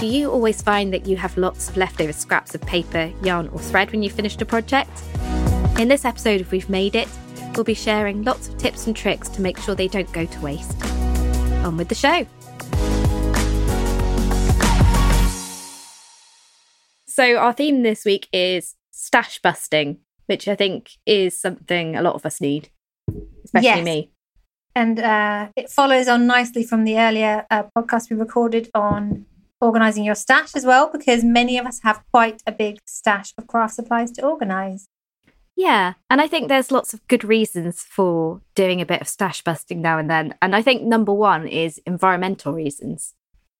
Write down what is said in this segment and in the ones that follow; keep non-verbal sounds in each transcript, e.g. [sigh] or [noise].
Do you always find that you have lots of leftover scraps of paper, yarn, or thread when you've finished a project? In this episode of We've Made It, we'll be sharing lots of tips and tricks to make sure they don't go to waste. On with the show. So, our theme this week is stash busting, which I think is something a lot of us need, especially Yes. me. And uh, it follows on nicely from the earlier uh, podcast we recorded on organizing your stash as well, because many of us have quite a big stash of craft supplies to organize. Yeah, and I think oh. there's lots of good reasons for doing a bit of stash busting now and then. And I think number one is environmental reasons.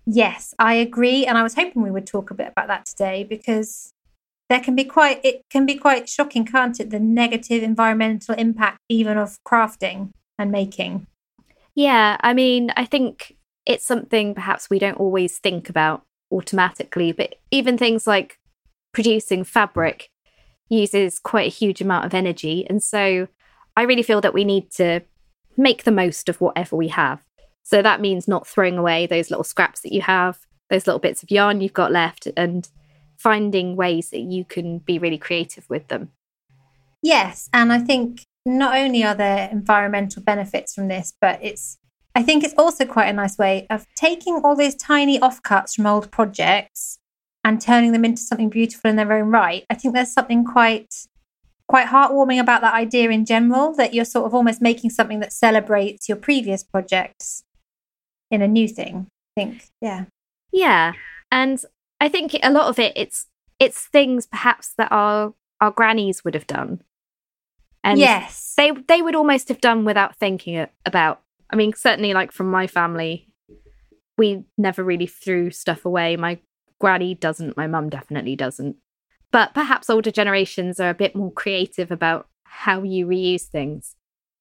Yes, I agree. And I was hoping we would talk a bit about that today because there can be quite, it can be quite shocking, can't it? The negative environmental impact, even of crafting and making. Yeah, I mean, I think it's something perhaps we don't always think about automatically, but even things like producing fabric uses quite a huge amount of energy. And so I really feel that we need to make the most of whatever we have. So that means not throwing away those little scraps that you have, those little bits of yarn you've got left, and finding ways that you can be really creative with them. Yes, and I think not only are there environmental benefits from this, but it's I think it's also quite a nice way of taking all these tiny offcuts from old projects and turning them into something beautiful in their own right. I think there's something quite quite heartwarming about that idea in general that you're sort of almost making something that celebrates your previous projects in a new thing. I think, yeah. Yeah, and I think a lot of it it's it's things perhaps that our our grannies would have done, and yes. they they would almost have done without thinking about. I mean, certainly, like from my family, we never really threw stuff away. My granny doesn't. My mum definitely doesn't. But perhaps older generations are a bit more creative about how you reuse things,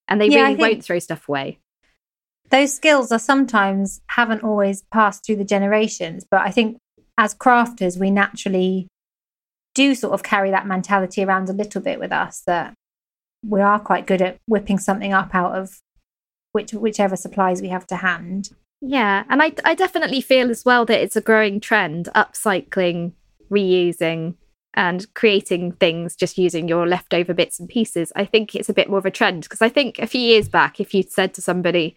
and they Yeah, really won't throw stuff away. those skills are sometimes haven't always passed through the generations but i think as crafters we naturally do sort of carry that mentality around a little bit with us that we are quite good at whipping something up out of which whichever supplies we have to hand Yeah, and I I definitely feel as well that it's a growing trend, upcycling, reusing, and creating things just using your leftover bits and pieces. I think it's a bit more of a trend because I think a few years back, if you'd said to somebody,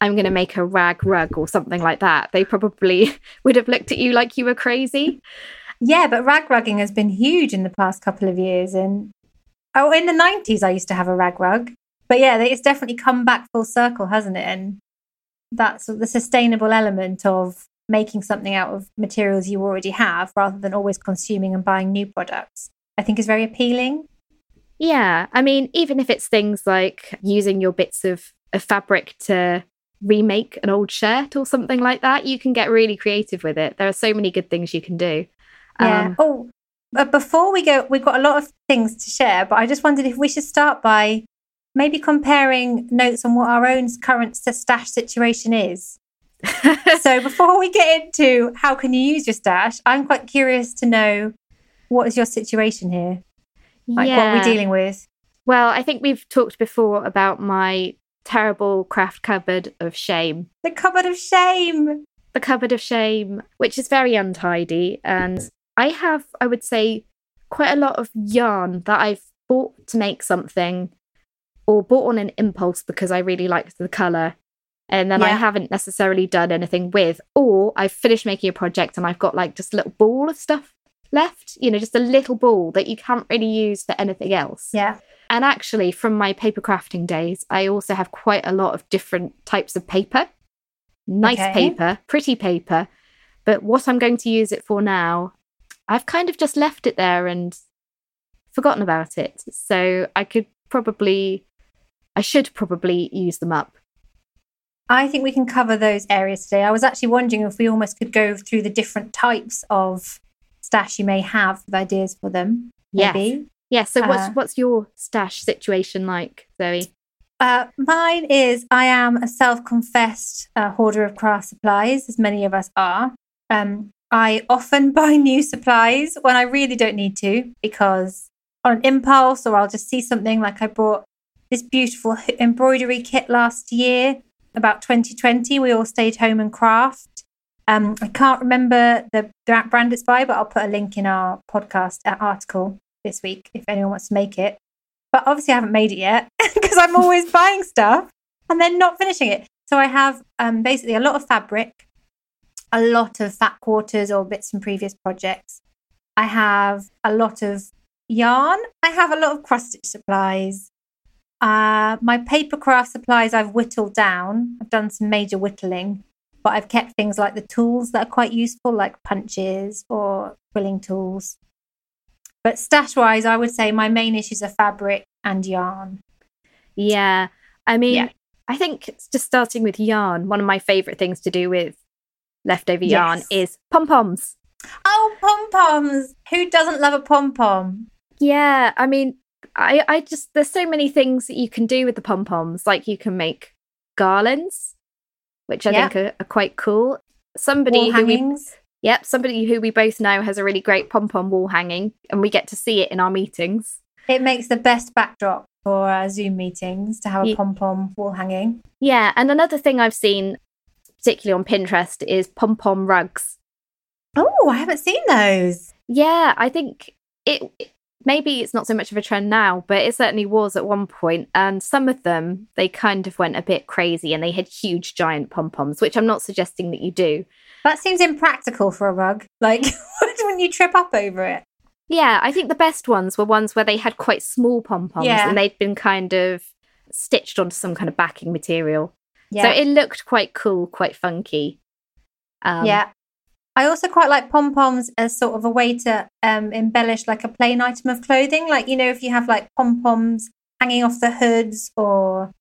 I'm going to make a rag rug or something like that, they probably [laughs] would have looked at you like you were crazy. yeah but rag rugging has been huge in the past couple of years and oh in the 90s i used to have a rag rug but yeah it's definitely come back full circle hasn't it and that's the sustainable element of making something out of materials you already have rather than always consuming and buying new products i think is very appealing Yeah, I mean, even if it's things like using your bits of, of fabric to remake an old shirt or something like that, you can get really creative with it. There are so many good things you can do. yeah Um, oh but before we go we've got a lot of things to share but i just wondered if we should start by maybe comparing notes on what our own current stash situation is. [laughs] So before we get into how can you use your stash i'm quite curious to know what is your situation here? Like what we're we dealing with? Well, I think we've talked before about my terrible craft cupboard of shame. the cupboard of shame! The cupboard of shame, which is very untidy. And I have, I would say, quite a lot of yarn that I've bought to make something or bought on an impulse because I really liked the colour. And then I haven't necessarily done anything with, or I've finished making a project and I've got like just a little ball of stuff left, you know, just a little ball that you can't really use for anything else. yeah And actually, from my paper crafting days, I also have quite a lot of different types of paper. Nice Okay. paper, pretty paper. But what I'm going to use it for now, I've kind of just left it there and forgotten about it. So I could probably, I should probably use them up. i think we can cover those areas today i was actually wondering if we almost could go through the different types of stash you may have with ideas for them maybe Yeah. So what's Uh, what's your stash situation like, Zoe? Uh, mine is I am a self-confessed uh, hoarder of craft supplies, as many of us are. Um, I often [laughs] buy new supplies when I really don't need to because on impulse, or I'll just see something like I bought this beautiful embroidery kit last year, about 2020. We all stayed home and craft, Um, I can't remember the brand it's by, but I'll put a link in our podcast uh, article this week if anyone wants to make it. But obviously, I haven't made it yet [laughs] because I'm always [laughs] buying stuff and then not finishing it. So I have um, basically a lot of fabric, a lot of fat quarters or bits from previous projects. I have a lot of yarn. I have a lot of cross stitch supplies. Uh, my paper craft supplies I've whittled down. I've done some major whittling, but I've kept things like the tools that are quite useful, like punches or quilling tools. But stash wise, I would say my main issues are fabric and yarn. Yeah. I mean, yeah. I think just starting with yarn, one of my favorite things to do with leftover yes. yarn is pom poms. Oh, pom poms! Who doesn't love a pom pom? Yeah, I mean, I, I just there's so many things that you can do with the pom poms. Like you can make garlands, which I yep. think are, are, quite cool. Somebody wall who we, yep, somebody who we both know has a really great pom pom wall hanging, and we get to see it in our meetings. It makes the best backdrop for uh, Zoom meetings to have a pom pom wall hanging. Yeah, and another thing I've seen, particularly on Pinterest, is pom pom rugs. Oh, I haven't seen those. Yeah, I think it maybe it's not so much of a trend now, but it certainly was at one point. And some of them, they kind of went a bit crazy and they had huge, giant pom poms, which I'm not suggesting that you do. That seems impractical for a rug. [laughs] Like, [laughs] wouldn't you trip up over it? Yeah, I think the best ones were ones where they had quite small pom poms yeah. and they'd been kind of stitched onto some kind of backing material. Yeah. So it looked quite cool, quite funky. Um, yeah. I also quite like pom poms as sort of a way to um, embellish like a plain item of clothing. Like, you know, if you have like pom poms hanging off the hoods or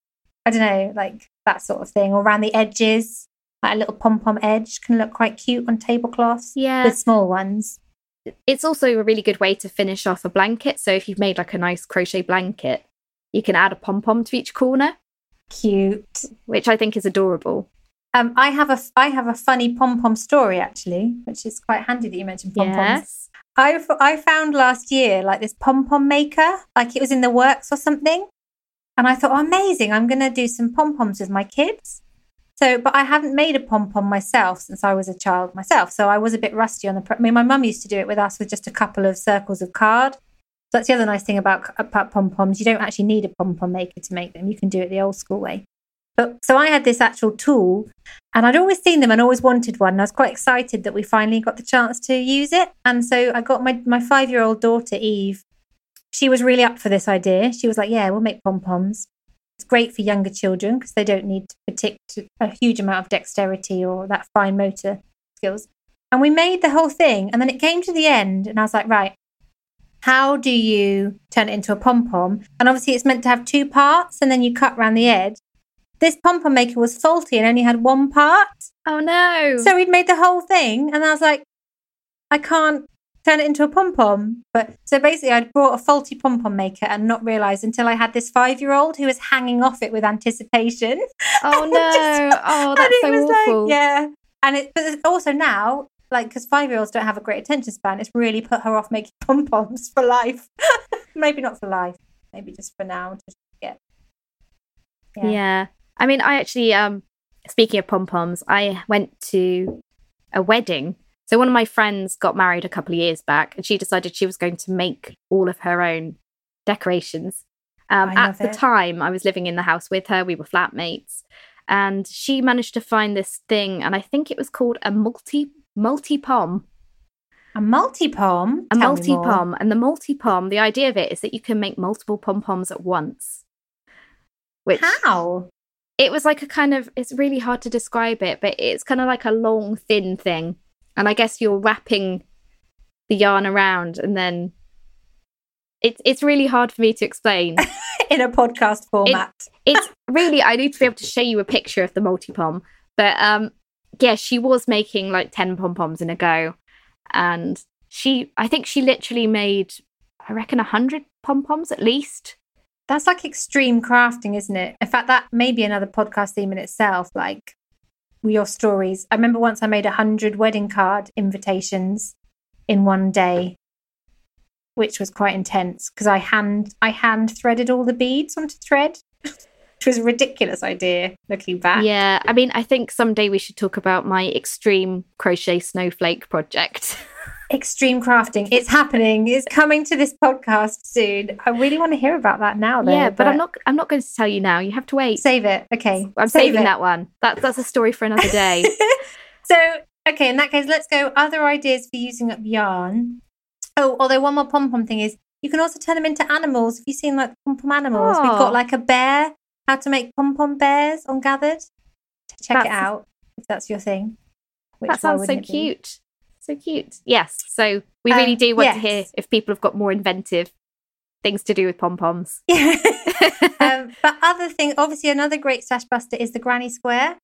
I don't know, like that sort of thing, or around the edges, like a little pom pom edge can look quite cute on tablecloths. Yeah. With small ones. It's also a really good way to finish off a blanket. So if you've made like a nice crochet blanket, you can add a pom pom to each corner. Cute. Which I think is adorable. Um, I have a I have a funny pom pom story actually, which is quite handy that you mentioned pom poms. Yes. I I found last year like this pom pom maker, like it was in the works or something, and I thought, oh, amazing! I'm going to do some pom poms with my kids. So, but I haven't made a pom pom myself since I was a child myself, so I was a bit rusty on the. I mean, my mum used to do it with us with just a couple of circles of card. So that's the other nice thing about, about pom poms. You don't actually need a pom pom maker to make them. You can do it the old school way. But so I had this actual tool and I'd always seen them and always wanted one. And I was quite excited that we finally got the chance to use it. And so I got my, my five year old daughter, Eve. She was really up for this idea. She was like, Yeah, we'll make pom poms. It's great for younger children because they don't need a huge amount of dexterity or that fine motor skills. And we made the whole thing. And then it came to the end, and I was like, Right, how do you turn it into a pom pom? And obviously, it's meant to have two parts, and then you cut around the edge this pom pom maker was faulty and only had one part. Oh no. So we'd made the whole thing and I was like, I can't turn it into a pom pom. But so basically, I'd brought a faulty pom pom maker and not realised until I had this five year old who was hanging off it with anticipation. Oh [laughs] no! Just, oh, that's so awful. Like, yeah, and it but also now, like, because five year olds don't have a great attention span, it's really put her off making [laughs] pom poms for life. [laughs] maybe not for life, maybe just for now. Just get. Yeah. yeah. I mean, I actually, um, speaking of pom poms, I went to a wedding. So one of my friends got married a couple of years back, and she decided she was going to make all of her own decorations. Um, at the time, I was living in the house with her. We were flatmates, and she managed to find this thing, and I think it was called a multi multi pom. A multi pom. A multi pom, and the multi pom. The idea of it is that you can make multiple pom poms at once. Which how? It was like a kind of it's really hard to describe it but it's kind of like a long thin thing. And i guess you're wrapping the yarn around and then it's it's really hard for me to explain. [laughs] In a podcast format. it, it's really i need to be able to show you a picture of the multi-pom but um yeah she was making like 10 pom-poms in a go. And she i think she literally made i reckon 100 pom-poms at least that's like extreme crafting, isn't it? In fact, that may be another podcast theme in itself. Like your stories. I remember once I made a hundred wedding card invitations in one day, which was quite intense because I hand I hand threaded all the beads onto thread. [laughs] which was a ridiculous idea looking back. Yeah, I mean, I think someday we should talk about my extreme crochet snowflake project. [laughs] Extreme crafting. It's happening. It's coming to this podcast soon. I really want to hear about that now though. yeah, but, I'm not I'm not going to tell you now. You have to wait. save it. Okay. I'm Save saving it. that one. That, that's a story for another day. [laughs] so, okay, in that case, let's go other ideas for using up yarn. Oh, although one more pom pom thing is you can also turn them into animals. Have you seen like pom pom animals? We've Oh. got like a bear, how to make pom pom bears on Gathered. Check it out if that's your thing. Which that sounds so cute. So cute. Yes. So we really Um, do want to hear if people have got more inventive things to do with pom poms. Yeah. [laughs] um, [laughs] but other thing, obviously, another great stash buster is the granny square.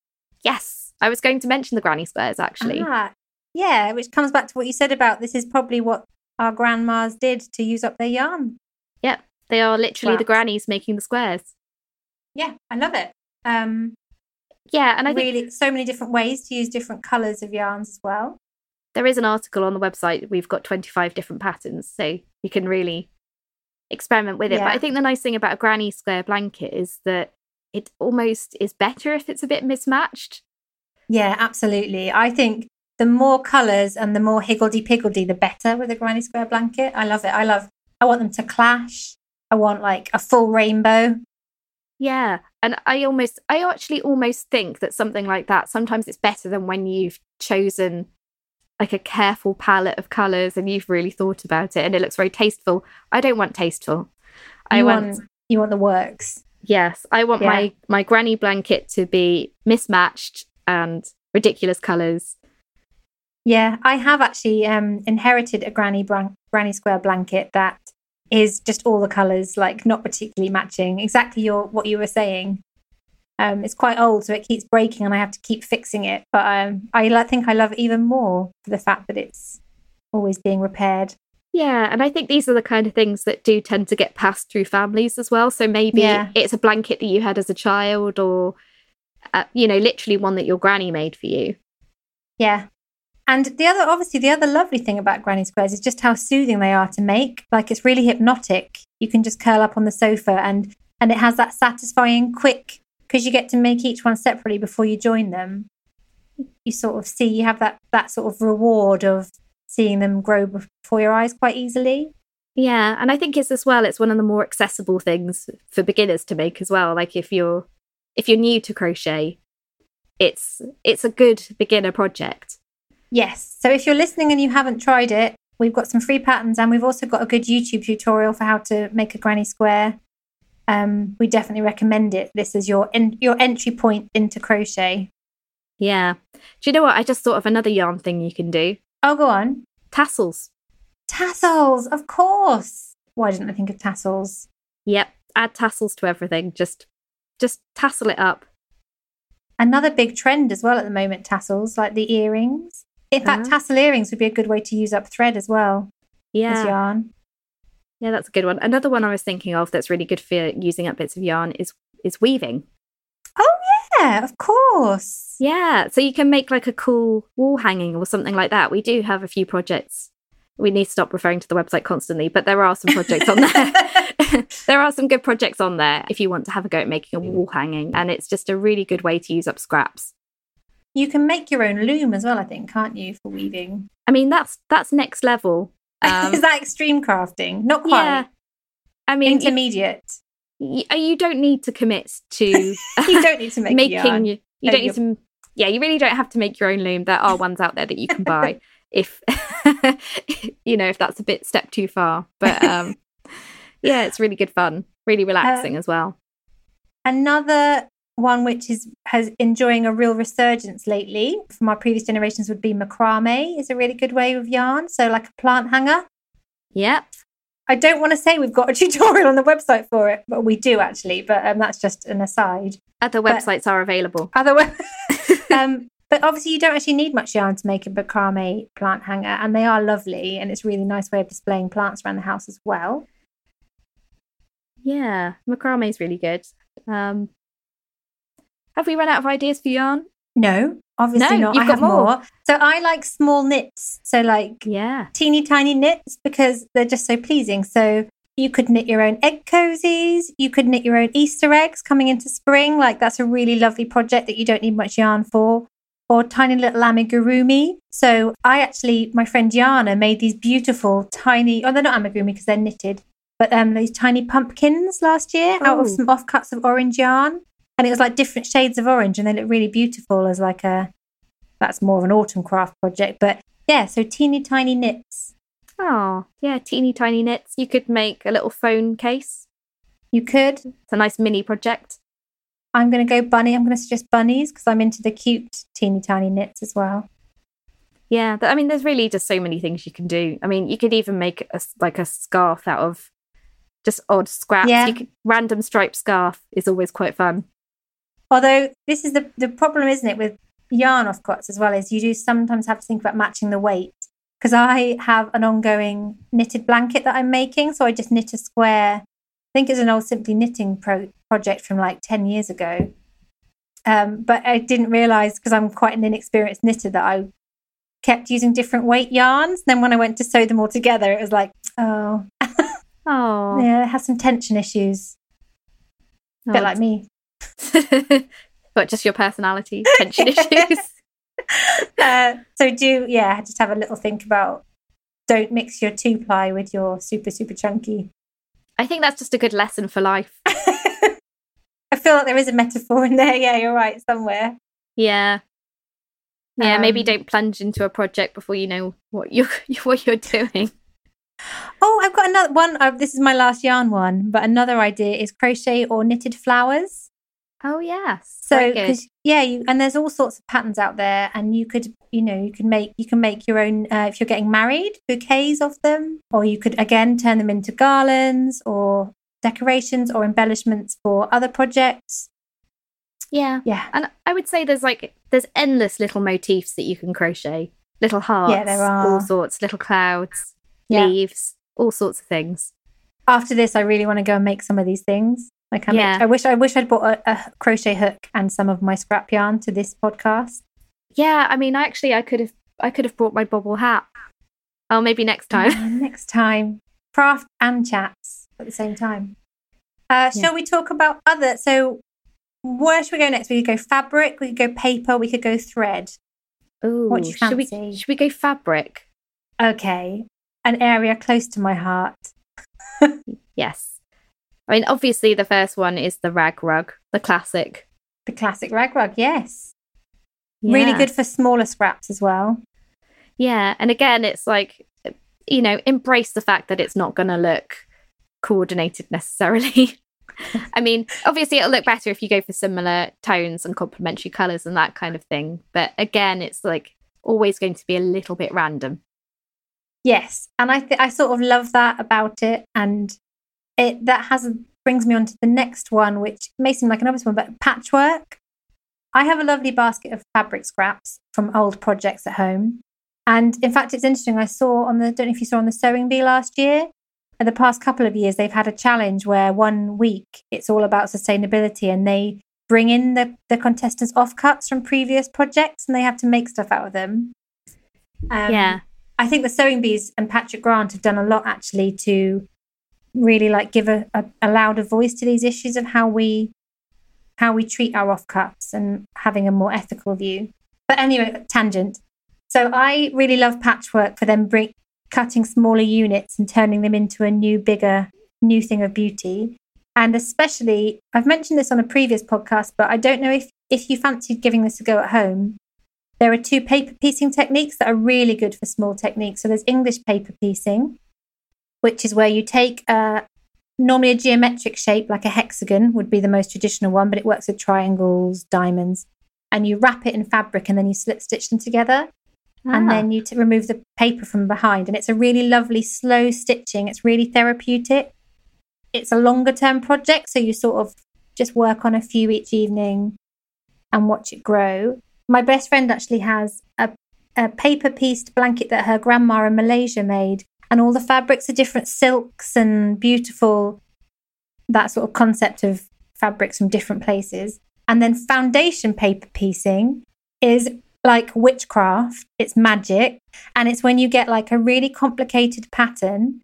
yes. I was going to mention the granny squares actually. Ah, yeah, which comes back to what you said about this is probably what our grandmas did to use up their yarn. Yep. They are literally the grannies making the squares. Yeah, I love it. Um, Yeah, and I think really, so many different ways to use different colours of yarns as well. There is an article on the website. We've got 25 different patterns, so you can really experiment with it. But I think the nice thing about a granny square blanket is that it almost is better if it's a bit mismatched. Yeah, absolutely. I think the more colours and the more higgledy piggledy, the better with a granny square blanket. I love it. I love. I want them to clash. I want like a full rainbow. Yeah. And I almost, I actually almost think that something like that, sometimes it's better than when you've chosen like a careful palette of colours and you've really thought about it and it looks very tasteful. I don't want tasteful. I You want, want you want the works. yes, I want Yeah. my my granny blanket to be mismatched and ridiculous colours. Yeah, I have actually um, inherited a granny bran- granny square blanket that is just all the colours, like not particularly matching. Exactly your what you were saying. Um, it's quite old, so it keeps breaking, and I have to keep fixing it. But um, I think I love it even more for the fact that it's always being repaired. Yeah, and I think these are the kind of things that do tend to get passed through families as well. So maybe Yeah. it's a blanket that you had as a child, or uh, you know, literally one that your granny made for you. Yeah. And the other, obviously, the other lovely thing about granny squares is just how soothing they are to make. Like it's really hypnotic. You can just curl up on the sofa, and and it has that satisfying quick because you get to make each one separately before you join them. You sort of see you have that that sort of reward of seeing them grow before your eyes quite easily. Yeah, and I think it's as well. It's one of the more accessible things for beginners to make as well. Like if you're if you're new to crochet, it's it's a good beginner project. Yes. So if you're listening and you haven't tried it, we've got some free patterns and we've also got a good YouTube tutorial for how to make a granny square. Um, we definitely recommend it. This is your en- your entry point into crochet. Yeah. Do you know what? I just thought of another yarn thing you can do. Oh, go on. Tassels. Tassels, of course. Why didn't I think of tassels? Yep. Add tassels to everything. Just just tassel it up. Another big trend as well at the moment, tassels, like the earrings. In fact, Uh-huh. tassel earrings would be a good way to use up thread as well as Yeah. yarn. Yeah, that's a good one. Another one I was thinking of that's really good for using up bits of yarn is is weaving. Oh, yeah, of course. Yeah, so you can make like a cool wall hanging or something like that. We do have a few projects. We need to stop referring to the website constantly, but there are some projects on there. [laughs] [laughs] there are some good projects on there if you want to have a go at making a wall hanging, and it's just a really good way to use up scraps. You can make your own loom as well, I think, can't you, for weaving? I mean, that's that's next level. [laughs] Um, Is that extreme crafting? Not quite. yeah, I mean, Intermediate. you, you don't need to commit to [laughs] You [laughs] don't need to make making yarn. you, you don't need to yeah you really don't have to make your own loom there are ones out there that you can buy if you know if that's a bit step too far but um yeah it's really good fun really relaxing as well Another one which is has enjoying a real resurgence lately from our previous generations would be macrame is a really good way with yarn. So like a plant hanger. yep I don't want to say we've got a [laughs] tutorial on the website for it, but we do actually. But um, that's just an aside. other But- websites are available Otherwise, [laughs] um, but obviously you don't actually need much yarn to make a macrame plant hanger, and they are lovely, and it's a really nice way of displaying plants around the house as well. yeah macrame is really good um have we run out of ideas for yarn No, obviously No, not. you've I got have more. more. So I like small knits. So like yeah teeny tiny knits because they're just so pleasing. So You could knit your own egg cozies. You could knit your own Easter eggs coming into spring. Like that's a really lovely project that you don't need much yarn for. Or tiny little amigurumi. So I actually, my friend Yana made these beautiful tiny, oh, they're not amigurumi because they're knitted, but um, these tiny pumpkins last year out of Oh. some offcuts of orange yarn. And it was like different shades of orange and they look really beautiful as like a, that's more of an autumn craft project. But yeah, so teeny tiny knits. Oh, yeah, teeny tiny knits. You could make a little phone case. You could. It's a nice mini project. I'm going to go bunny. I'm going to suggest bunnies because I'm into the cute teeny tiny knits as well. Yeah, I mean, there's really just so many things you can do. I mean, you could even make a, like a scarf out of just odd scraps. Yeah. You could, random striped scarf is always quite fun. Although this is the the problem, isn't it, with yarn offcuts as well, is you do sometimes have to think about matching the weight. Because I have an ongoing knitted blanket that I'm making, so I just knit a square. I think it's an old Simply Knitting pro- project from like ten years ago. Um, but I didn't realize because I'm quite an inexperienced knitter that I kept using different weight yarns. Then when I went to sew them all together, it was like, oh, [laughs] Oh, yeah, it has some tension issues. A bit like me. [laughs] but just your personality, tension [laughs] issues. [laughs] uh, so do yeah, just have a little think about don't mix your two ply with your super super chunky. I think that's just a good lesson for life. I feel like there is a metaphor in there. Yeah, you're right somewhere. Yeah. Yeah, maybe Um, don't plunge into a project before you know what you're what you're doing. Oh, I've got another one. Uh, this is my last yarn one, but another idea is crochet or knitted flowers. Oh yes, So, Very good. because yeah, you and there's all sorts of patterns out there, and you could, you know, you can make you can make your own uh, if you're getting married, bouquets of them, or you could again turn them into garlands or decorations or embellishments for other projects. yeah, Yeah, and I would say there's like there's endless little motifs that you can crochet, little hearts, yeah, there are. all sorts, little clouds, Yeah. leaves, all sorts of things. after this, I really want to go and make some of these things. Like, I, Yeah. I wish I wish I'd brought a, a crochet hook and some of my scrap yarn to this podcast. Yeah, I mean, actually, I could have I could have brought my bobble hat. Oh, maybe next time. Uh, [laughs] next time, craft and chats at the same time. Uh, Yeah. Shall we talk about other? So, where should we go next? We could go fabric. We could go paper. We could go thread. Ooh, What do you should we fancy? should we go fabric? Okay, an area close to my heart. [laughs] Yes. I mean, obviously, the first one is the rag rug, the classic. The classic rag rug. Yes, really good for smaller scraps as well. Yeah, and again, it's like you know, embrace the fact that it's not going to look coordinated necessarily. [laughs] I mean, obviously, it'll look better if you go for similar tones and complementary colors and that kind of thing. But again, it's like always going to be a little bit random. Yes, and I th- I sort of love that about it, and it that has brings me on to the next one, which may seem like an obvious one, but patchwork. I have a lovely basket of fabric scraps from old projects at home, and in fact, it's interesting. I saw on the don't know if you saw on the sewing bee last year. In the past couple of years, they've had a challenge where one week it's all about sustainability, and they bring in the the contestants offcuts from previous projects, and they have to make stuff out of them. Um, yeah. I think the Sewing Bees and Patrick Grant have done a lot actually to really like give a, a, a louder voice to these issues of how we how we treat our offcuts and having a more ethical view. But anyway, tangent. So I really love patchwork for them bring, cutting smaller units and turning them into a new, bigger, new thing of beauty. And especially, I've mentioned this on a previous podcast, but I don't know if if you fancied giving this a go at home. There are two paper piecing techniques that are really good for small techniques. So there's English paper piecing, which is where you take a normally a geometric shape like a hexagon would be the most traditional one, but it works with triangles, diamonds, and you wrap it in fabric and then you slip stitch them together. And Ah, then you t- remove the paper from behind. And it's a really lovely, slow stitching. It's really therapeutic. It's a longer term project. So you sort of just work on a few each evening and watch it grow. My best friend actually has a, a paper pieced blanket that her grandma in Malaysia made. And all the fabrics are different silks and beautiful, that sort of concept of fabrics from different places. And then foundation paper piecing is like witchcraft, it's magic. And it's when you get like a really complicated pattern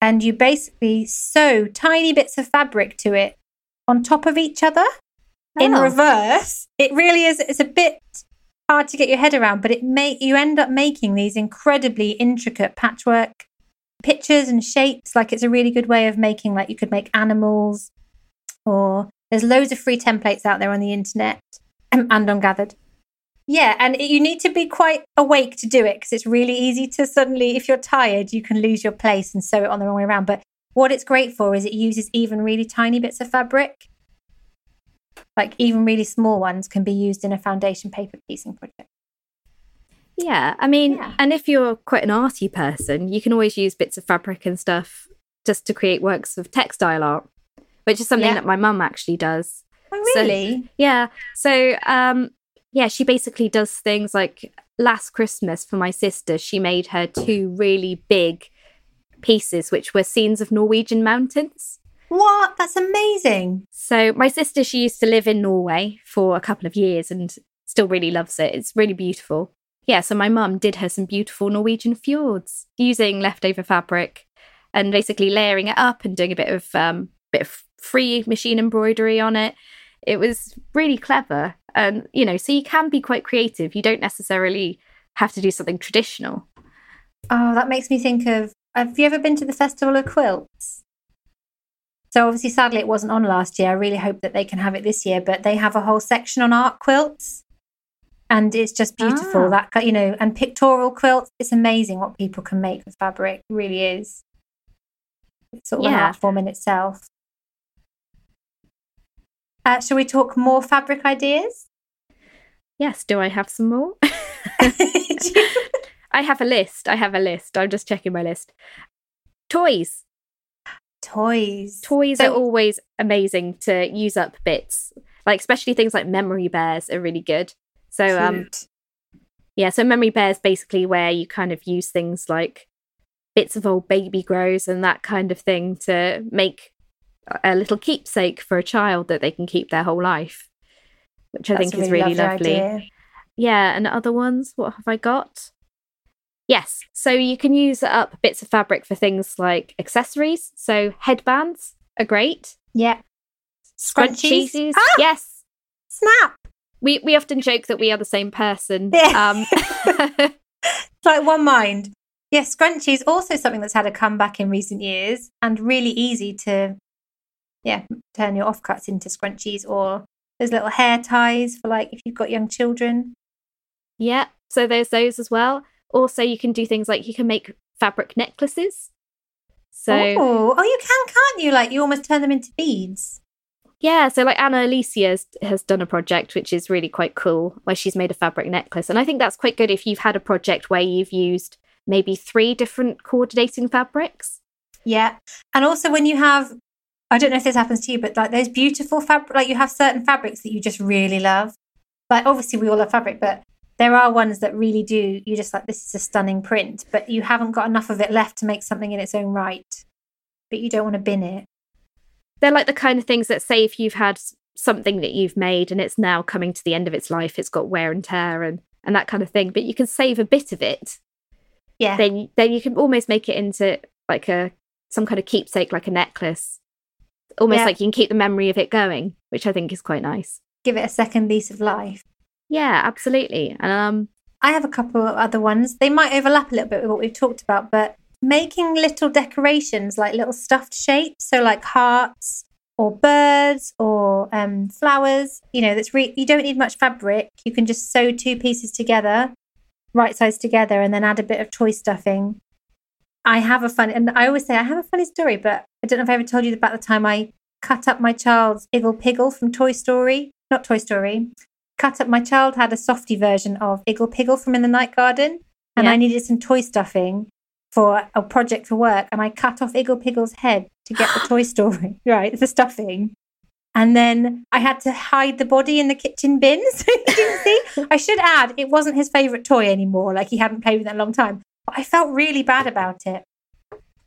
and you basically sew tiny bits of fabric to it on top of each other in Oh. reverse. It really is. It's a bit hard to get your head around, but it make you end up making these incredibly intricate patchwork pictures and shapes. Like it's a really good way of making. Like you could make animals, or there's loads of free templates out there on the internet [clears throat] and on Gathered. Yeah, and it, you need to be quite awake to do it because it's really easy to suddenly, if you're tired, you can lose your place and sew it on the wrong way around. But what it's great for is it uses even really tiny bits of fabric. Like even really small ones can be used in a foundation paper piecing project. Yeah, I mean, Yeah. and if you're quite an arty person, you can always use bits of fabric and stuff just to create works of textile art, which is something Yeah. that my mum actually does. Oh, So- really? Yeah. So, um, yeah, she basically does things like last Christmas for my sister, she made her two really big pieces, which were scenes of Norwegian mountains. what? That's amazing. So, my sister, she used to live in Norway for a couple of years and still really loves it. It's really beautiful. Yeah, so my mum did her some beautiful Norwegian fjords using leftover fabric and basically layering it up and doing a bit of um, bit of free machine embroidery on it. It was really clever, and you know, so you can be quite creative. You don't necessarily have to do something traditional. Oh, that makes me think of. Have you ever been to the Festival of Quilts? So obviously, sadly, it wasn't on last year. I really hope that they can have it this year. But they have a whole section on art quilts, and it's just beautiful. Ah. That you know, and pictorial quilts. It's amazing what people can make with fabric. It really is. It's sort of an art form in itself. Uh, shall we talk more fabric ideas? Yes, do I have some more? [laughs] [laughs] [laughs] I have a list. I have a list. I'm just checking my list. Toys. Toys. Toys So- are always amazing to use up bits. Like especially things like memory bears are really good. So um yeah, so memory bears basically where you kind of use things like bits of old baby grows and that kind of thing to make a little keepsake for a child that they can keep their whole life. Which I think a is really lovely lovely. Yeah, and other ones, what have I got? Yes, so you can use up bits of fabric for things like accessories. So headbands are great. Yeah. Scrunchies? Scrunchies, Ah! yes. Snap. We we often joke that we are the same person. Yeah. Um, [laughs] It's like one mind. Yes, scrunchie is also something that's had a comeback in recent years and really easy to, yeah, turn your offcuts into scrunchies or there's little hair ties for like if you've got young children. yeah, so there's those as well. Also, you can do things like you can make fabric necklaces. So oh, oh, you can, can't you? Like you almost turn them into beads. Yeah, so like Anna Alicia has, has done a project which is really quite cool, where she's made a fabric necklace, and I think that's quite good if you've had a project where you've used maybe three different coordinating fabrics. Yeah. And also when you have, I don't know if this happens to you, but like those beautiful fabric, like you have certain fabrics that you just really love. Like obviously we all love fabric, but there are ones that really do. You just like, this is a stunning print, but you haven't got enough of it left to make something in its own right. But you don't want to bin it. They're like the kind of things that say if you've had something that you've made and it's now coming to the end of its life, it's got wear and tear and and that kind of thing, but you can save a bit of it. Yeah. Then then you can almost make it into like a some kind of keepsake, like a necklace. Almost Yeah. like you can keep the memory of it going, which I think is quite nice. Give it a second lease of life. Yeah, absolutely. And um, I have a couple of other ones. They might overlap a little bit with what we've talked about, but making little decorations like little stuffed shapes, so like hearts or birds or um, flowers. You know, that's re- you don't need much fabric. You can just sew two pieces together, right sides together, and then add a bit of toy stuffing. I have a fun, and I always say I have a funny story, but I don't know if I ever told you about the time I cut up my child's Iggle Piggle from Toy Story. Not Toy Story. Cut up. My child had a softy version of Iggle Piggle from In the Night Garden, and Yeah. I needed some toy stuffing for a project for work, and I cut off Iggle Piggle's head to get the [gasps] Toy Story [laughs] right, the stuffing. And then I had to hide the body in the kitchen bin [laughs] so he didn't see. I should add, it wasn't his favourite toy anymore. Like he hadn't played with it in a long time. But I felt really bad about it.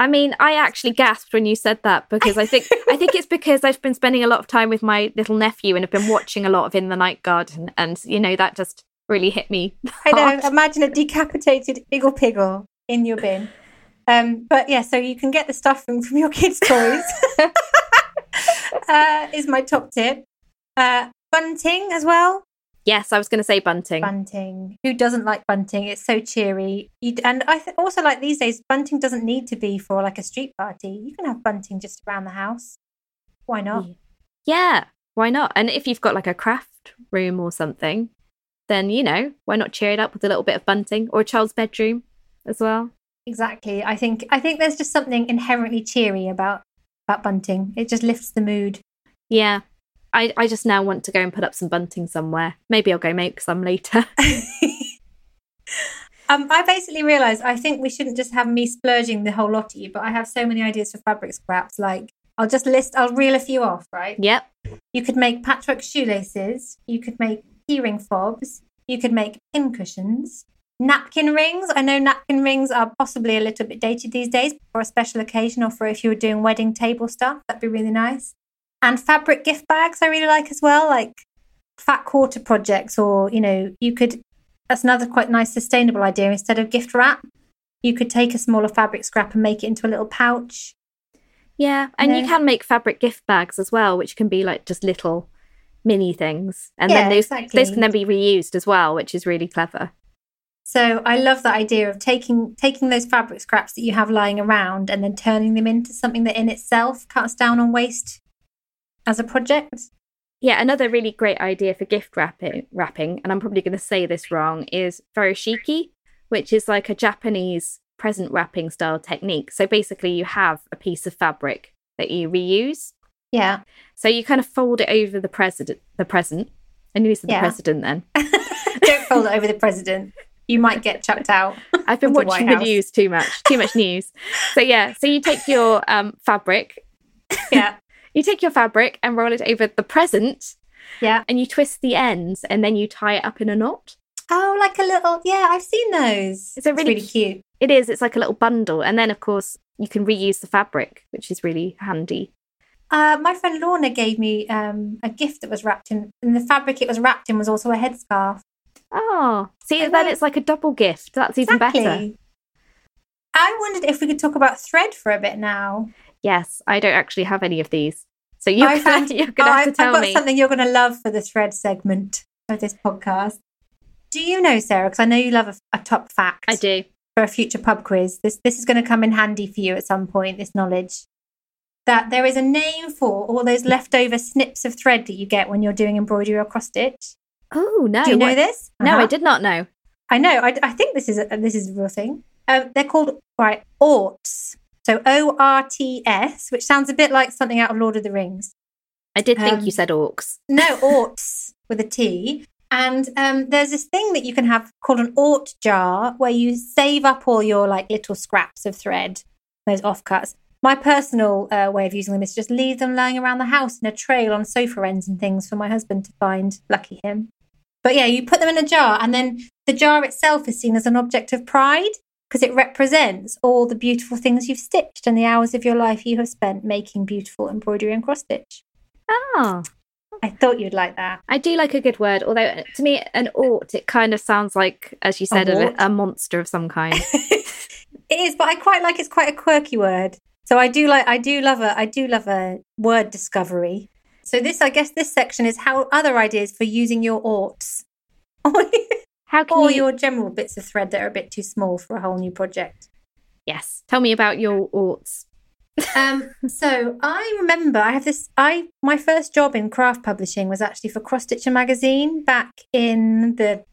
I mean, I actually gasped when you said that because I think I think it's because I've been spending a lot of time with my little nephew and have been watching a lot of In the Night Garden, and you know that just really hit me. I know. hard. Imagine a decapitated Iggle Piggle in your bin. Um, but yeah, so you can get the stuffing from your kids' toys. [laughs] [laughs] uh, is my top tip. Uh, bunting as well. Yes, I was going to say bunting. Bunting. Who doesn't like bunting? It's so cheery. You, and I th- also like these days, bunting doesn't need to be for like a street party. You can have bunting just around the house. Why not? Yeah, why not? And if you've got like a craft room or something, then you know why not cheer it up with a little bit of bunting or a child's bedroom as well. Exactly. I think I think there's just something inherently cheery about about bunting. It just lifts the mood. Yeah. I, I just now want to go and put up some bunting somewhere. Maybe I'll go make some later. [laughs] [laughs] um, I basically realised I think we shouldn't just have me splurging the whole lot at you, but I have so many ideas for fabric scraps. Like I'll just list, I'll reel a few off, right? Yep. You could make patchwork shoelaces. You could make keyring fobs. You could make pin cushions. Napkin rings. I know napkin rings are possibly a little bit dated these days for a special occasion or for if you were doing wedding table stuff. That'd be really nice. And fabric gift bags I really like as well, like fat quarter projects, or, you know, you could, that's another quite nice sustainable idea. Instead of gift wrap, you could take a smaller fabric scrap and make it into a little pouch. Yeah. And you can make fabric gift bags as well, which can be like just little mini things. And Yeah, then those, exactly. those can then be reused as well, which is really clever. So I love the idea of taking taking those fabric scraps that you have lying around and then turning them into something that in itself cuts down on waste as a project. Yeah, another really great idea for gift wrapping, wrapping, and I'm probably going to say this wrong, is furoshiki, which is like a Japanese present wrapping style technique. So basically, you have a piece of fabric that you reuse. Yeah. So you kind of fold it over the president, the present. I knew you said the president then. [laughs] Don't fold it over the president. You might get chucked out. [laughs] I've been the watching White the news too much, too much news. So yeah, so you take your um, fabric, Yeah. [laughs] you take your fabric and roll it over the present, Yeah. and you twist the ends, and then you tie it up in a knot. Oh, like a little yeah, I've seen those. It's a really really cute. It is. It's like a little bundle, and then of course you can reuse the fabric, which is really handy. Uh, my friend Lorna gave me um, a gift that was wrapped in, and the fabric it was wrapped in was also a headscarf. Oh, see, then it's like a double gift. That's even better. I wondered if we could talk about thread for a bit now. Yes, I don't actually have any of these, so you're I gonna, found- you're gonna Oh, have to tell I've got me. something you're going to love for the thread segment of this podcast. Do you know, Sarah? Because I know you love a, a top fact. I do. for a future pub quiz. This this is going to come in handy for you at some point. This knowledge that there is a name for all those leftover snips of thread that you get when you're doing embroidery or cross stitch. Oh no! Do you know what- this? No, I Uh-huh. did not know. I know. I, I think this is a, this is a real thing. Um, they're called right orts. So O R T S, which sounds a bit like something out of Lord of the Rings. I did think Um, you said orcs. [laughs] No, orts with a T. And um, there's this thing that you can have called an ort jar where you save up all your like little scraps of thread, those offcuts. My personal uh, way of using them is just leave them lying around the house in a trail on sofa ends and things for my husband to find. Lucky him. But yeah, you put them in a jar, and then the jar itself is seen as an object of pride because it represents all the beautiful things you've stitched and the hours of your life you have spent making beautiful embroidery and cross stitch. Oh, I thought you'd like that. I do like a good word. Although uh, to me, an ort it kind of sounds like, as you said, a, wart? a monster of some kind. [laughs] It is, but I quite like it's quite a quirky word. So I do like I do love a I do love a word discovery. So this I guess this section is how other ideas for using your orts. [laughs] How can or you? your general bits of thread that are a bit too small for a whole new project. Yes, tell me about your orts. Um, so I remember I have this. I my first job in craft publishing was actually for Cross Stitcher magazine back in the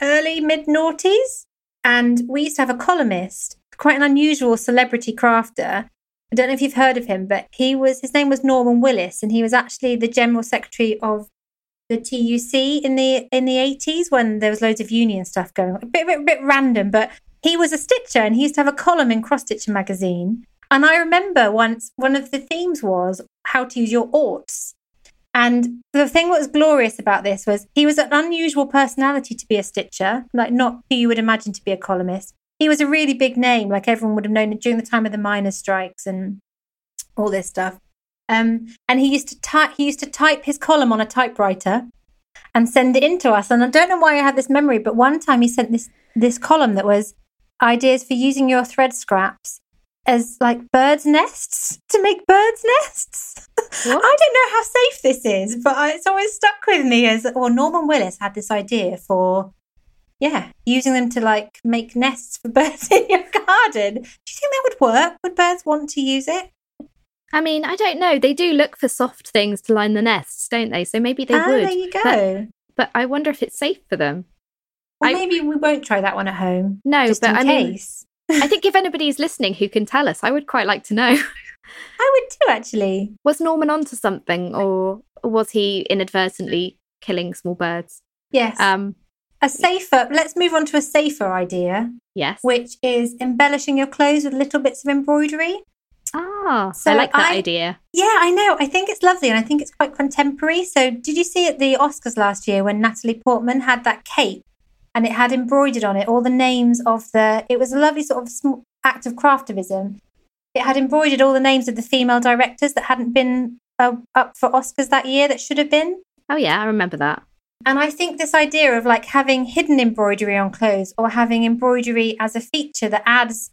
early mid noughties, and we used to have a columnist, quite an unusual celebrity crafter. I don't know if you've heard of him, but he was his name was Norman Willis, and he was actually the general secretary of the TUC in the in the eighties when there was loads of union stuff going on. A bit, bit, bit random, but he was a stitcher, and he used to have a column in Cross Stitcher magazine. And I remember once one of the themes was how to use your orts. And the thing that was glorious about this was he was an unusual personality to be a stitcher, like not who you would imagine to be a columnist. He was a really big name, like everyone would have known during the time of the miners' strikes and all this stuff. Um, and he used to type. He used to type his column on a typewriter and send it in to us. And I don't know why I have this memory, but one time he sent this this column that was ideas for using your thread scraps as like birds' nests to make birds' nests. [laughs] I don't know how safe this is, but I, it's always stuck with me as well. Norman Willis had this idea for, yeah, using them to like make nests for [laughs] birds in your garden. Do you think that would work? Would birds want to use it? I mean, I don't know. They do look for soft things to line the nests, don't they? So maybe they ah, would. there you go. But, but I wonder if it's safe for them. well, I- maybe we won't try that one at home. No, but I mean. I think if [laughs] anybody's listening who can tell us, I would quite like to know. I would too, actually. was Norman onto something, or was he inadvertently killing small birds? Yes. Um, a safer, let's move on to a safer idea, yes. which is embellishing your clothes with little bits of embroidery. Ah, So I like that I- idea. Yeah, I know. I think it's lovely and I think it's quite contemporary. So, did you see at the Oscars last year when Natalie Portman had that cape and it had embroidered on it all the names of the, it was a lovely sort of small act of craftivism. It had embroidered all the names of the female directors that hadn't been uh, up for Oscars that year that should have been. Oh yeah, I remember that. And I think this idea of like having hidden embroidery on clothes or having embroidery as a feature that adds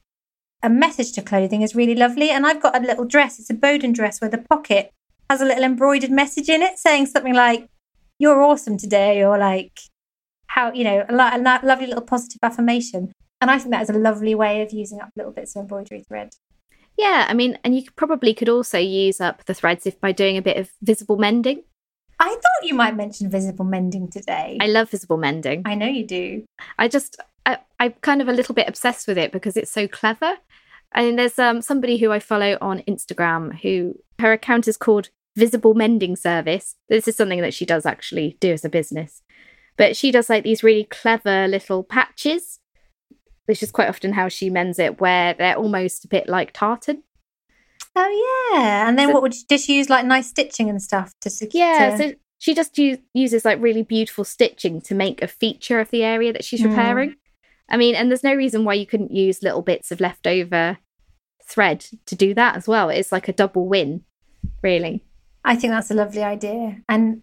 a message to clothing is really lovely. And I've got a little dress, it's a Boden dress where the pocket has a little embroidered message in it saying something like, You're awesome today, or like, how, you know, a, a lo- lovely little positive affirmation. And I think that is a lovely way of using up little bits of embroidery thread. Yeah, I mean, and you probably could also use up the threads if by doing a bit of visible mending. I thought you might mention visible mending today. I love visible mending. I know you do. I just, I, I'm kind of a little bit obsessed with it because it's so clever. And there's um, somebody who I follow on Instagram who her account is called Visible Mending Service. This is something that she does actually do as a business. But she does like these really clever little patches, which is quite often how she mends it, where they're almost a bit like tartan. Oh, yeah. And then So- what would you just use like nice stitching and stuff to secure? Yeah, so she just u- uses like really beautiful stitching to make a feature of the area that she's Mm. repairing. I mean, and there's no reason why you couldn't use little bits of leftover thread to do that as well. It's like a double win, really. I think that's a lovely idea. And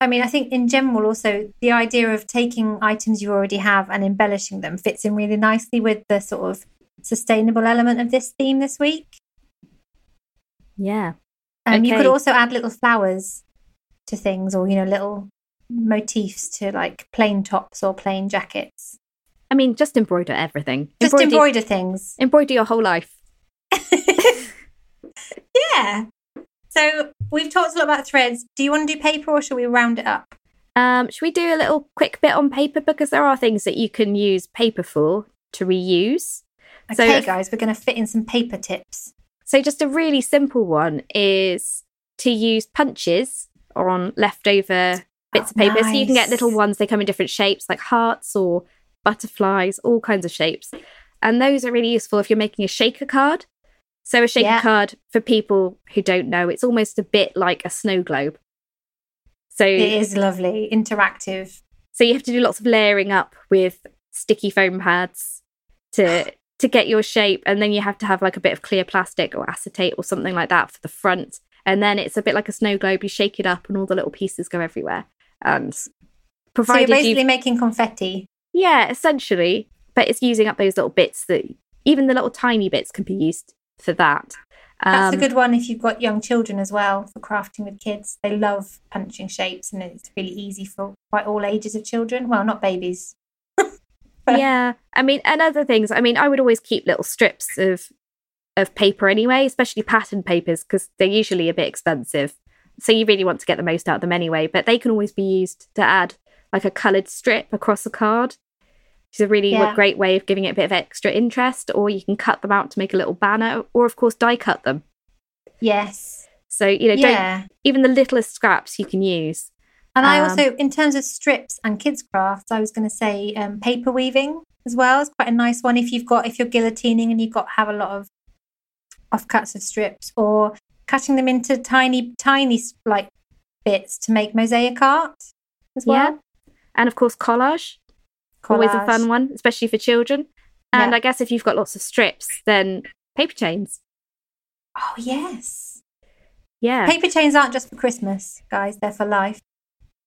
I mean, I think in general, also the idea of taking items you already have and embellishing them fits in really nicely with the sort of sustainable element of this theme this week. Yeah. Um, You could also add little flowers to things or, you know, little motifs to like plain tops or plain jackets. I mean, just embroider everything. Just embroider things. embroider your whole life. [laughs] yeah. So we've talked a lot about threads. Do you want to do paper or shall we round it up? Um, should we do a little quick bit on paper because there are things that you can use paper for to reuse. So Okay, if- guys, we're going to fit in some paper tips. So, just a really simple one is to use punches on leftover bits Oh, of paper. So, you can get little ones, they come in different shapes like hearts or butterflies, all kinds of shapes. And those are really useful if you're making a shaker card. So, a shaker Yeah. card, for people who don't know, it's almost a bit like a snow globe. So, It is lovely, interactive. so you have to do lots of layering up with sticky foam pads to to get your shape, and then you have to have like a bit of clear plastic or acetate or something like that for the front. And then it's a bit like a snow globe. You shake it up, and all the little pieces go everywhere. And So you're basically you, making confetti. yeah, essentially, but it's using up those little bits that even the little tiny bits can be used for that. That's Um, a good one if you've got young children as well for crafting with kids. They love punching shapes and it's really easy for quite all ages of children. Well, not babies. [laughs] yeah i mean and other things i mean i would always keep little strips of of paper anyway especially pattern papers because they're usually a bit expensive so you really want to get the most out of them anyway but they can always be used to add like a coloured strip across a card which is a really Yeah. great way of giving it a bit of extra interest or you can cut them out to make a little banner or of course die cut them Yes. so you know don't Yeah. even the littlest scraps you can use And I Um, also, in terms of strips and kids' crafts, I was going to say um, paper weaving as well is quite a nice one if you've got if you're guillotining and you've got have a lot of offcuts of strips or cutting them into tiny tiny like bits to make mosaic art as well. Yeah. and of course collage always a fun one, especially for children. And Yeah. I guess if you've got lots of strips, then paper chains. Oh yes, Yeah. paper chains aren't just for Christmas, guys. They're for life.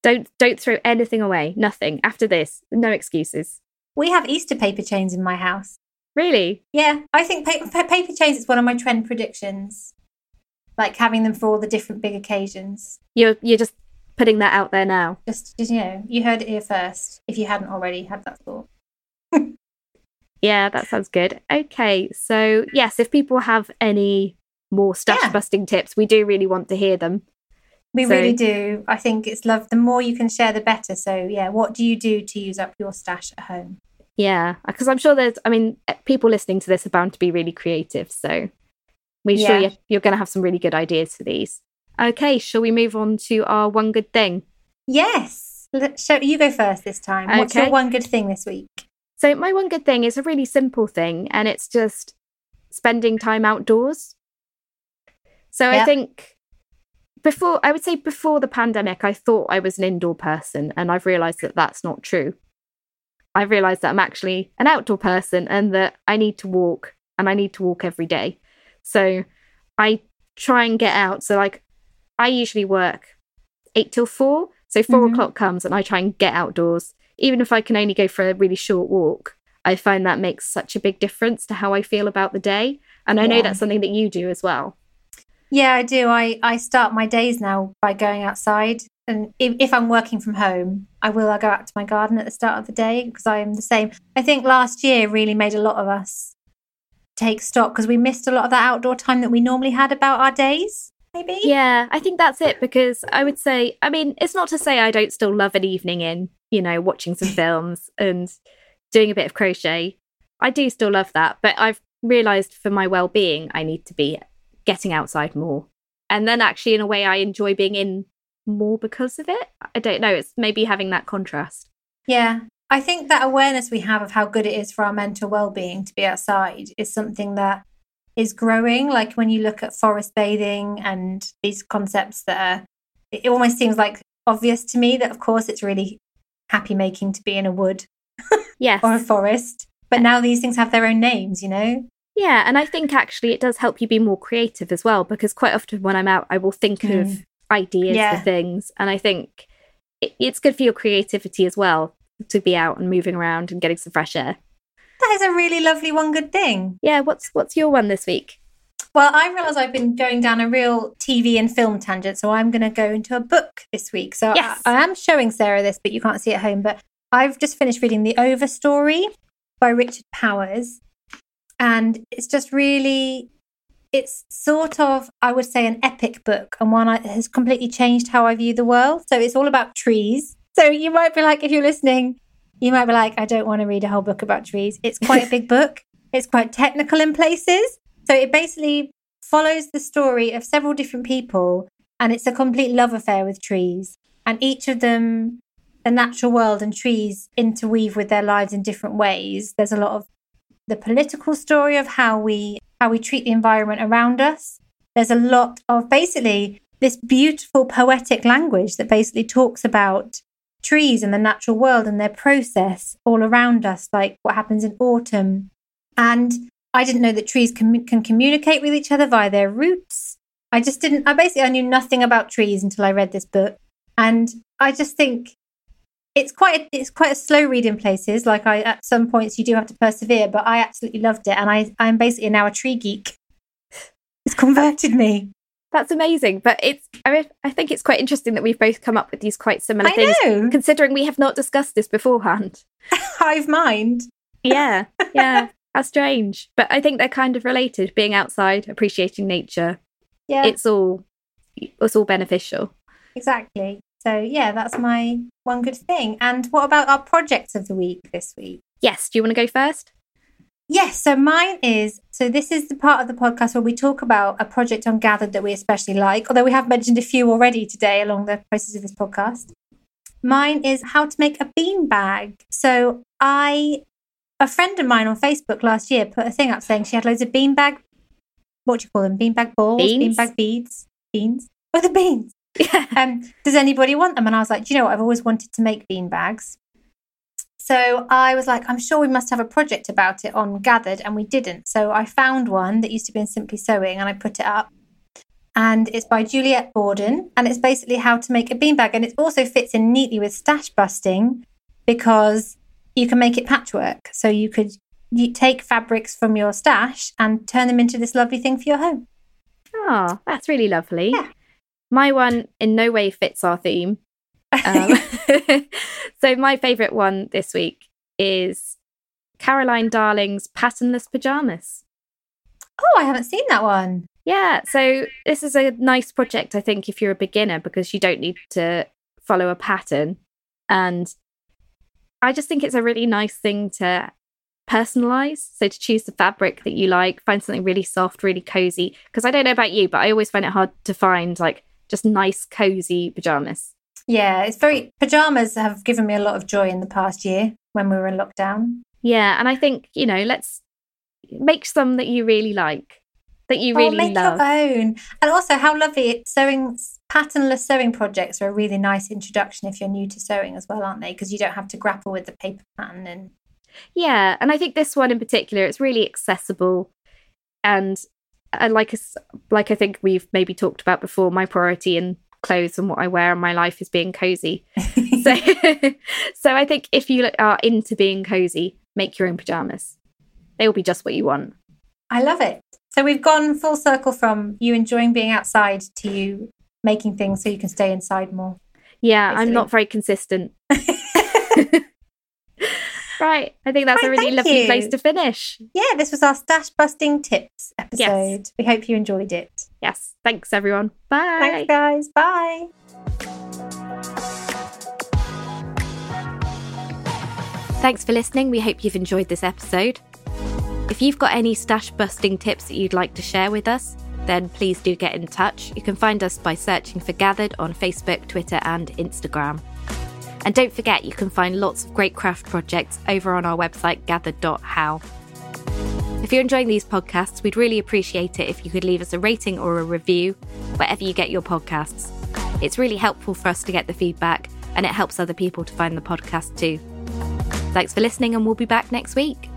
Don't don't throw anything away. Nothing. After this, no excuses. We have Easter paper chains in my house. Really? Yeah, I think paper, paper chains is one of my trend predictions. Like having them for all the different big occasions. You're you're just putting that out there now. Just, just you know, you heard it here first. If you hadn't already had that thought. [laughs] Yeah, that sounds good. Okay, so yes, if people have any more stash Yeah. busting tips, we do really want to hear them. We So- really do. I think it's love. The more you can share, the better. So yeah, what do you do to use up your stash at home? Yeah, because I'm sure there's, I mean, eh, people listening to this are bound to be really creative. So we're sure you're, you're going to have some really good ideas for these. Okay, shall we move on to our one good thing? Yes. Let, show, you go first this time. What's your one good thing this week? So, my one good thing is a really simple thing, and it's just spending time outdoors. So, I think before, I would say before the pandemic, I thought I was an indoor person, and I've realized that that's not true. I've realized that I'm actually an outdoor person and that I need to walk, and I need to walk every day. So, I try and get out. So, like, I usually work eight till four. So, 4 Mhm. o'clock comes, and I try and get outdoors even if I can only go for a really short walk, I find that makes such a big difference to how I feel about the day. And I know that's something that you do as well. Yeah, I do. I, I start my days now by going outside. And if, if I'm working from home, I will I go out to my garden at the start of the day because I am the same. I think last year really made a lot of us take stock because we missed a lot of that outdoor time that we normally had about our days, maybe. Yeah, I think that's it because I would say, I mean, it's not to say I don't still love an evening in, you know, watching some [laughs] films and doing a bit of crochet. I do still love that, but I've realized for my well being, I need to be getting outside more. And then actually, in a way, I enjoy being in more because of it. I don't know. It's maybe having that contrast. Yeah. I think that awareness we have of how good it is for our mental well being to be outside is something that is growing. Like when you look at forest bathing and these concepts that are, it almost seems like obvious to me that, of course, it's really happy making to be in a wood Yes. [laughs] or a forest. But now these things have their own names, you know? Yeah, and I think actually it does help you be more creative as well because quite often when I'm out, I will think of Mm. ideas Yeah. for things, and I think it, it's good for your creativity as well to be out and moving around and getting some fresh air. That is a really lovely one good thing. Yeah, what's what's your one this week? Well, I realise I've been going down a real TV and film tangent, so I'm going to go into a book this week. So Yes. I, I am showing Sarah this, but you can't see it at home. But I've just finished reading The Overstory by Richard Powers, and it's just really, it's sort of, I would say, an epic book, and one that has completely changed how I view the world. So it's all about trees. So you might be like, if you're listening, you might be like, I don't want to read a whole book about trees. It's quite a big [laughs] book. It's quite technical in places. So it basically follows the story of several different people and it's a complete love affair with trees. And each of them, the natural world and trees interweave with their lives in different ways. There's a lot of the political story of how we how we treat the environment around us. There's a lot of basically this beautiful poetic language that basically talks about trees and the natural world and their process all around us, like what happens in autumn. And I didn't know that trees can, can communicate with each other via their roots. I just didn't, I basically I knew nothing about trees until I read this book. And I just think it's quite a, it's quite a slow read in places. Like I at some points you do have to persevere, but I absolutely loved it. And I I'm basically now a tree geek. [laughs] It's converted me. That's amazing, but it's I mean, I think it's quite interesting that we've both come up with these quite similar I things, know. considering we have not discussed this beforehand. [laughs] Hive mind. Yeah, yeah, [laughs] how strange. But I think they're kind of related. Being outside, appreciating nature, Yeah. it's all it's all beneficial. Exactly. So yeah, that's my one good thing. And what about our projects of the week this week? Yes, do you want to go first? Yes, so mine is so this is the part of the podcast where we talk about a project on Gathered that we especially like, although we have mentioned a few already today along the process of this podcast. Mine is how to make a bean bag. So I a friend of mine on Facebook last year put a thing up saying she had loads of bean bag what do you call them? Bean bag balls, bean bag beads, beans. Oh, the beans. Yeah. [laughs] Um, does anybody want them? And I was like, do you know what? I've always wanted to make bean bags. So I was like, I'm sure we must have a project about it on Gathered, and we didn't. So I found one that used to be in Simply Sewing, and I put it up. And it's by Juliet Borden, and it's basically how to make a beanbag. And it also fits in neatly with stash busting because you can make it patchwork. So you could you take fabrics from your stash and turn them into this lovely thing for your home. Oh, that's really lovely. Yeah. My one in no way fits our theme. Um, [laughs] [laughs] so, my favourite one this week is Caroline Darling's Patternless Pajamas. Oh, I haven't seen that one. Yeah, so this is a nice project, I think, if you're a beginner, because you don't need to follow a pattern. And I just think it's a really nice thing to personalize. So to choose the fabric that you like, find something really soft, really cozy. Because I don't know about you, but I always find it hard to find like just nice, cozy pajamas. Yeah, it's very pajamas have given me a lot of joy in the past year when we were in lockdown. Yeah, and I think you know, let's make some that you really like, that you oh, really oh, make love. your own, and also how lovely sewing patternless sewing projects are a really nice introduction if you're new to sewing as well, aren't they? Because you don't have to grapple with the paper pattern and Yeah, and I think this one in particular, it's really accessible, and and like us, like I think we've maybe talked about before, my priority in clothes and what I wear in my life is being cozy. [laughs] so, [laughs] so I think if you are into being cozy, make your own pajamas. They will be just what you want. I love it. So we've gone full circle from you enjoying being outside to you making things so you can stay inside more. Yeah, I'm not very consistent. [laughs] right, I think that's a really lovely you. place to finish. Yeah, this was our stash busting tips episode. Yes. We hope you enjoyed it. Yes, thanks everyone. Bye. Thanks, guys. Bye. Thanks for listening. We hope you've enjoyed this episode. If you've got any stash busting tips that you'd like to share with us, then please do get in touch. You can find us by searching for Gathered on Facebook, Twitter, and Instagram. And don't forget, you can find lots of great craft projects over on our website, gathered.how. If you're enjoying these podcasts, we'd really appreciate it if you could leave us a rating or a review wherever you get your podcasts. It's really helpful for us to get the feedback, and it helps other people to find the podcast too. Thanks for listening, and we'll be back next week.